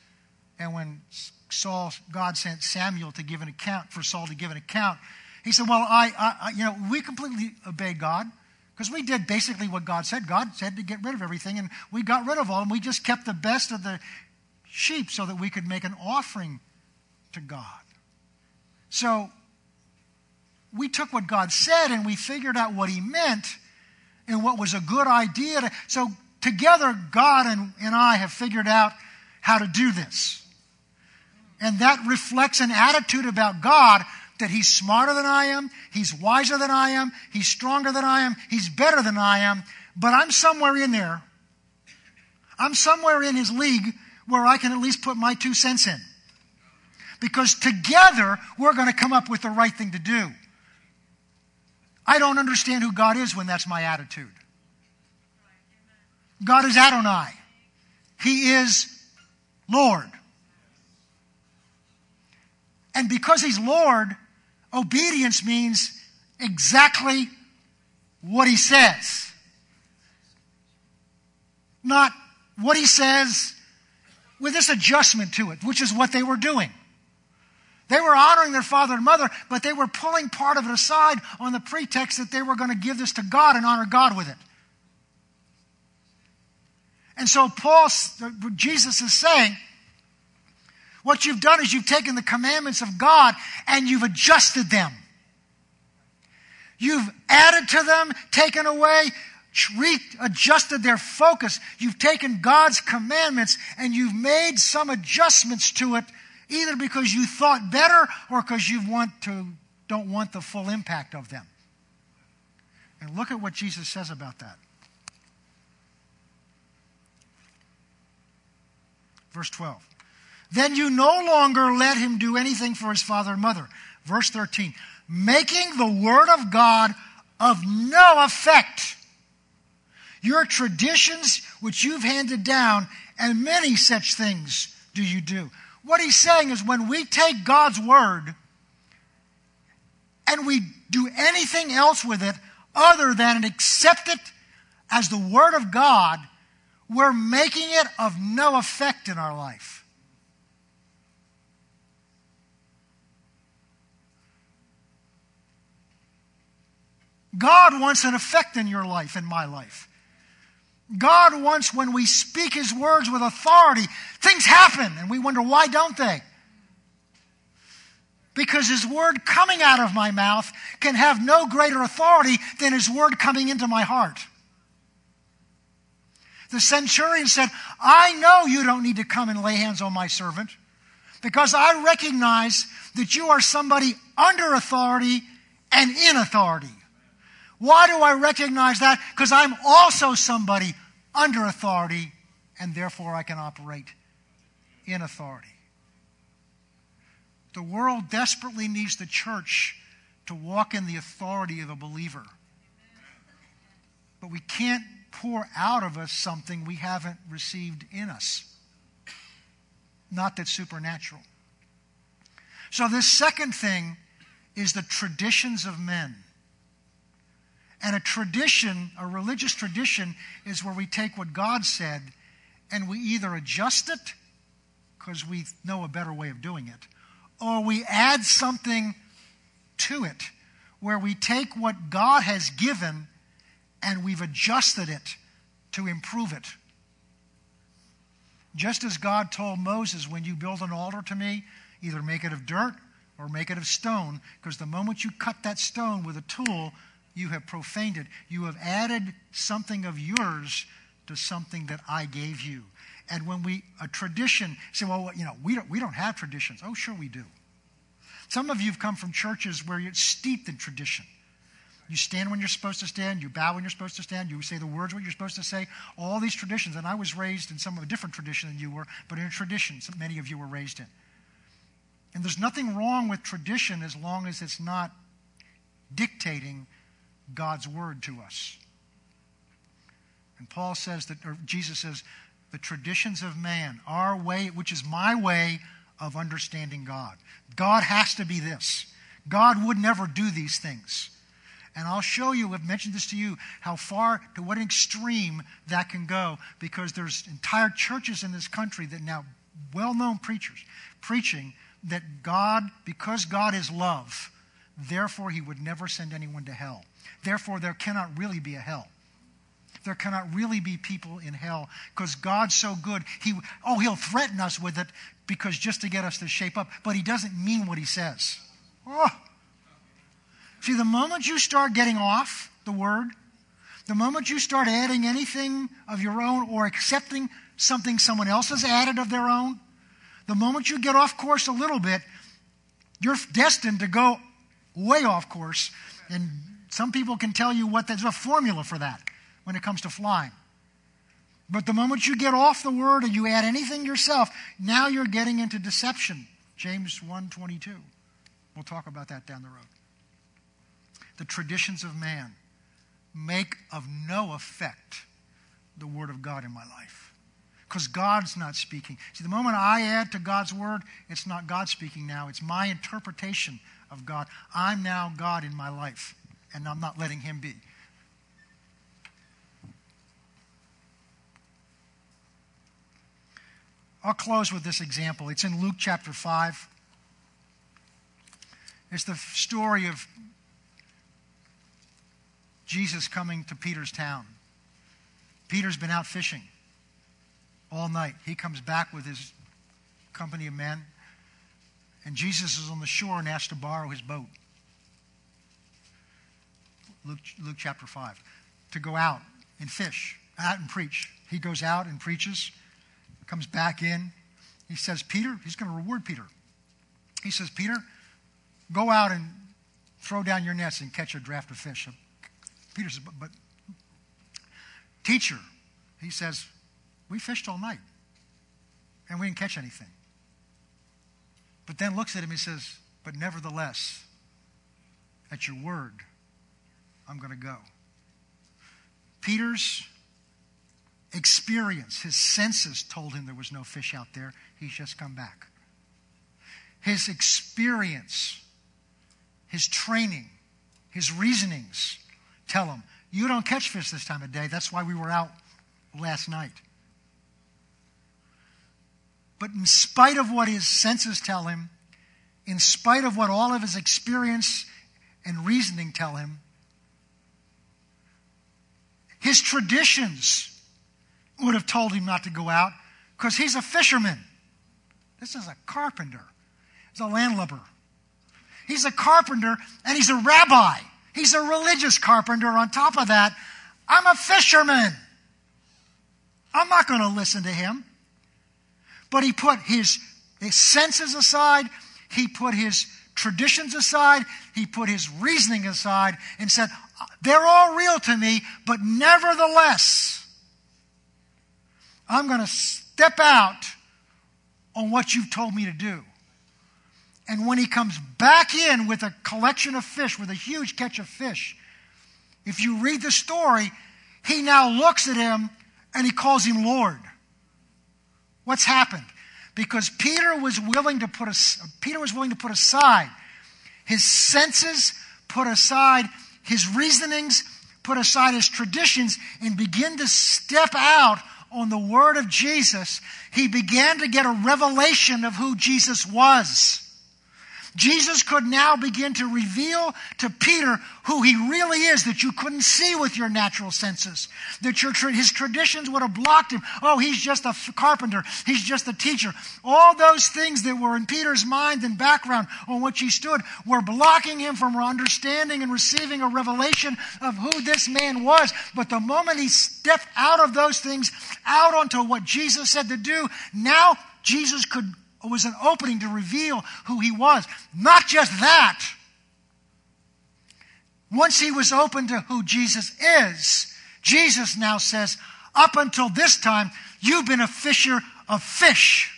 And when Saul, God sent Samuel to give an account, for Saul to give an account, he said, Well, I, I you know, we completely obeyed God. Because we did basically what God said. God said to get rid of everything, and we got rid of all, and we just kept the best of the sheep so that we could make an offering to God. So we took what God said and we figured out what He meant and what was a good idea. To, so together, God and, and I have figured out how to do this. And that reflects an attitude about God that he's smarter than I am, he's wiser than I am, he's stronger than I am, he's better than I am, but I'm somewhere in there. I'm somewhere in his league where I can at least put my two cents in. Because together we're going to come up with the right thing to do. I don't understand who God is when that's my attitude. God is Adonai. He is Lord. And because He's Lord, Obedience means exactly what he says. Not what he says with this adjustment to it, which is what they were doing. They were honoring their father and mother, but they were pulling part of it aside on the pretext that they were going to give this to God and honor God with it. And so Paul, Jesus is saying, what you've done is you've taken the commandments of God and you've adjusted them. You've added to them, taken away, adjusted their focus. You've taken God's commandments and you've made some adjustments to it, either because you thought better or because you want to, don't want the full impact of them. And look at what Jesus says about that. Verse 12. Then you no longer let him do anything for his father and mother. Verse 13. Making the word of God of no effect. Your traditions which you've handed down, and many such things do you do. What he's saying is when we take God's word and we do anything else with it other than accept it as the word of God, we're making it of no effect in our life. God wants an effect in your life, in my life. God wants when we speak His words with authority, things happen, and we wonder why don't they? Because His word coming out of my mouth can have no greater authority than His word coming into my heart. The centurion said, I know you don't need to come and lay hands on my servant because I recognize that you are somebody under authority and in authority. Why do I recognize that? Because I'm also somebody under authority, and therefore I can operate in authority. The world desperately needs the church to walk in the authority of a believer. But we can't pour out of us something we haven't received in us. Not that supernatural. So, this second thing is the traditions of men. And a tradition, a religious tradition, is where we take what God said and we either adjust it because we know a better way of doing it, or we add something to it where we take what God has given and we've adjusted it to improve it. Just as God told Moses, when you build an altar to me, either make it of dirt or make it of stone, because the moment you cut that stone with a tool, you have profaned it. You have added something of yours to something that I gave you. And when we, a tradition, say, well, you know, we don't, we don't have traditions. Oh, sure we do. Some of you have come from churches where you're steeped in tradition. You stand when you're supposed to stand. You bow when you're supposed to stand. You say the words what you're supposed to say. All these traditions. And I was raised in some of a different tradition than you were, but in a tradition many of you were raised in. And there's nothing wrong with tradition as long as it's not dictating God's word to us. And Paul says that, or Jesus says, the traditions of man, our way, which is my way of understanding God. God has to be this. God would never do these things. And I'll show you, I've mentioned this to you, how far, to what an extreme that can go, because there's entire churches in this country that now, well known preachers, preaching that God, because God is love, therefore he would never send anyone to hell. Therefore, there cannot really be a hell there cannot really be people in hell because God's so good. He, oh, he'll threaten us with it because just to get us to shape up, but he doesn't mean what he says. Oh. See, the moment you start getting off the word, the moment you start adding anything of your own or accepting something someone else has added of their own, the moment you get off course a little bit, you're destined to go way off course. And some people can tell you what there's a formula for that when it comes to flying. But the moment you get off the word and you add anything yourself, now you're getting into deception. James 1:22. We'll talk about that down the road. The traditions of man make of no effect the word of God in my life. Because God's not speaking. See, the moment I add to God's word, it's not God speaking now. It's my interpretation of God. I'm now God in my life, and I'm not letting Him be. I'll close with this example. It's in Luke chapter 5. It's the story of Jesus coming to Peter's town. Peter's been out fishing all night. He comes back with his company of men, and Jesus is on the shore and asks to borrow his boat. Luke, Luke chapter 5. To go out and fish, out and preach. He goes out and preaches comes back in. He says, Peter, he's going to reward Peter. He says, Peter, go out and throw down your nets and catch a draft of fish. Peter says, but, but teacher, he says, we fished all night and we didn't catch anything. But then looks at him and says, but nevertheless, at your word, I'm going to go. Peter's experience, his senses told him there was no fish out there. He's just come back. His experience, his training, his reasonings tell him, you don't catch fish this time of day. That's why we were out last night. But in spite of what his senses tell him, in spite of what all of his experience and reasoning tell him, his traditions would have told him not to go out because he's a fisherman. This is a carpenter. He's a landlubber. He's a carpenter and he's a rabbi. He's a religious carpenter. On top of that, I'm a fisherman. I'm not going to listen to him. But he put his, his senses aside, he put his traditions aside, he put his reasoning aside, and said, They're all real to me, but nevertheless, I'm going to step out on what you've told me to do. And when he comes back in with a collection of fish, with a huge catch of fish, if you read the story, he now looks at him and he calls him Lord. What's happened? Because Peter was willing to put a, Peter was willing to put aside his senses, put aside his reasonings, put aside his traditions, and begin to step out on the word of Jesus, he began to get a revelation of who Jesus was. Jesus could now begin to reveal to Peter who he really is that you couldn't see with your natural senses. That your, his traditions would have blocked him. Oh, he's just a carpenter. He's just a teacher. All those things that were in Peter's mind and background on which he stood were blocking him from understanding and receiving a revelation of who this man was. But the moment he stepped out of those things, out onto what Jesus said to do, now Jesus could was an opening to reveal who he was. Not just that. Once he was open to who Jesus is, Jesus now says, up until this time, you've been a fisher of fish.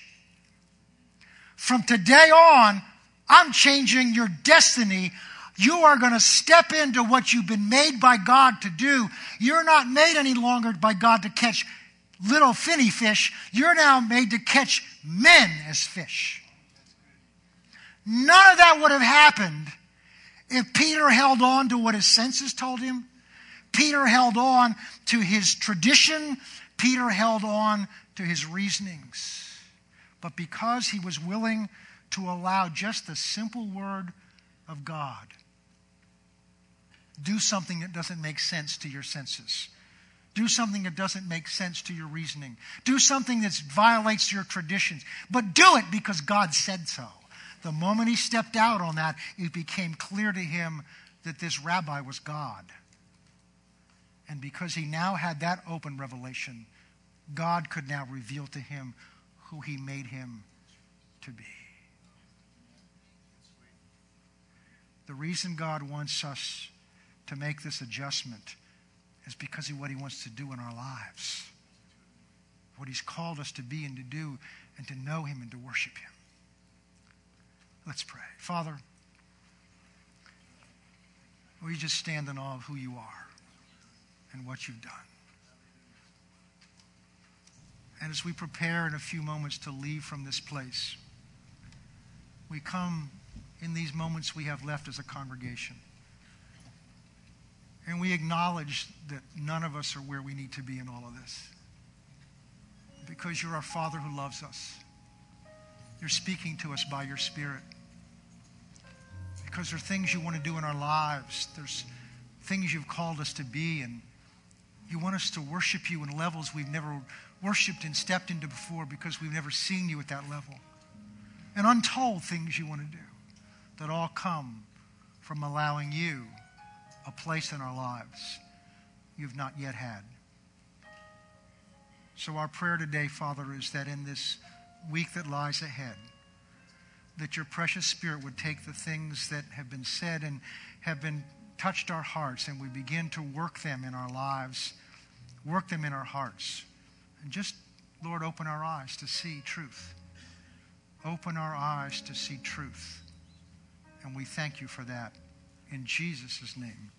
From today on, I'm changing your destiny. You are going to step into what you've been made by God to do. You're not made any longer by God to catch little finny fish. You're now made to catch men as fish. None of that would have happened if Peter held on to what his senses told him. Peter held on to his tradition. Peter held on to his reasonings. But because he was willing to allow just the simple word of God, do something that doesn't make sense to your senses do something that doesn't make sense to your reasoning. Do something that violates your traditions. But do it because God said so. The moment he stepped out on that, it became clear to him that this rabbi was God. And because he now had that open revelation, God could now reveal to him who he made him to be. The reason God wants us to make this adjustment is because of what He wants to do in our lives. What He's called us to be and to do, and to know Him and to worship Him. Let's pray. Father, we just stand in awe of who you are and what you've done. And as we prepare in a few moments to leave from this place, we come in these moments we have left as a congregation and we acknowledge that none of us are where we need to be in all of this. Because you're our Father who loves us. You're speaking to us by your Spirit. Because there are things you want to do in our lives. There's things you've called us to be, and you want us to worship you in levels we've never worshiped and stepped into before because we've never seen you at that level. And untold things you want to do that all come from allowing you a place in our lives you've not yet had. So, our prayer today, Father, is that in this week that lies ahead, that your precious Spirit would take the things that have been said and have been touched our hearts and we begin to work them in our lives, work them in our hearts. And just, Lord, open our eyes to see truth. Open our eyes to see truth. And we thank you for that. In Jesus' name.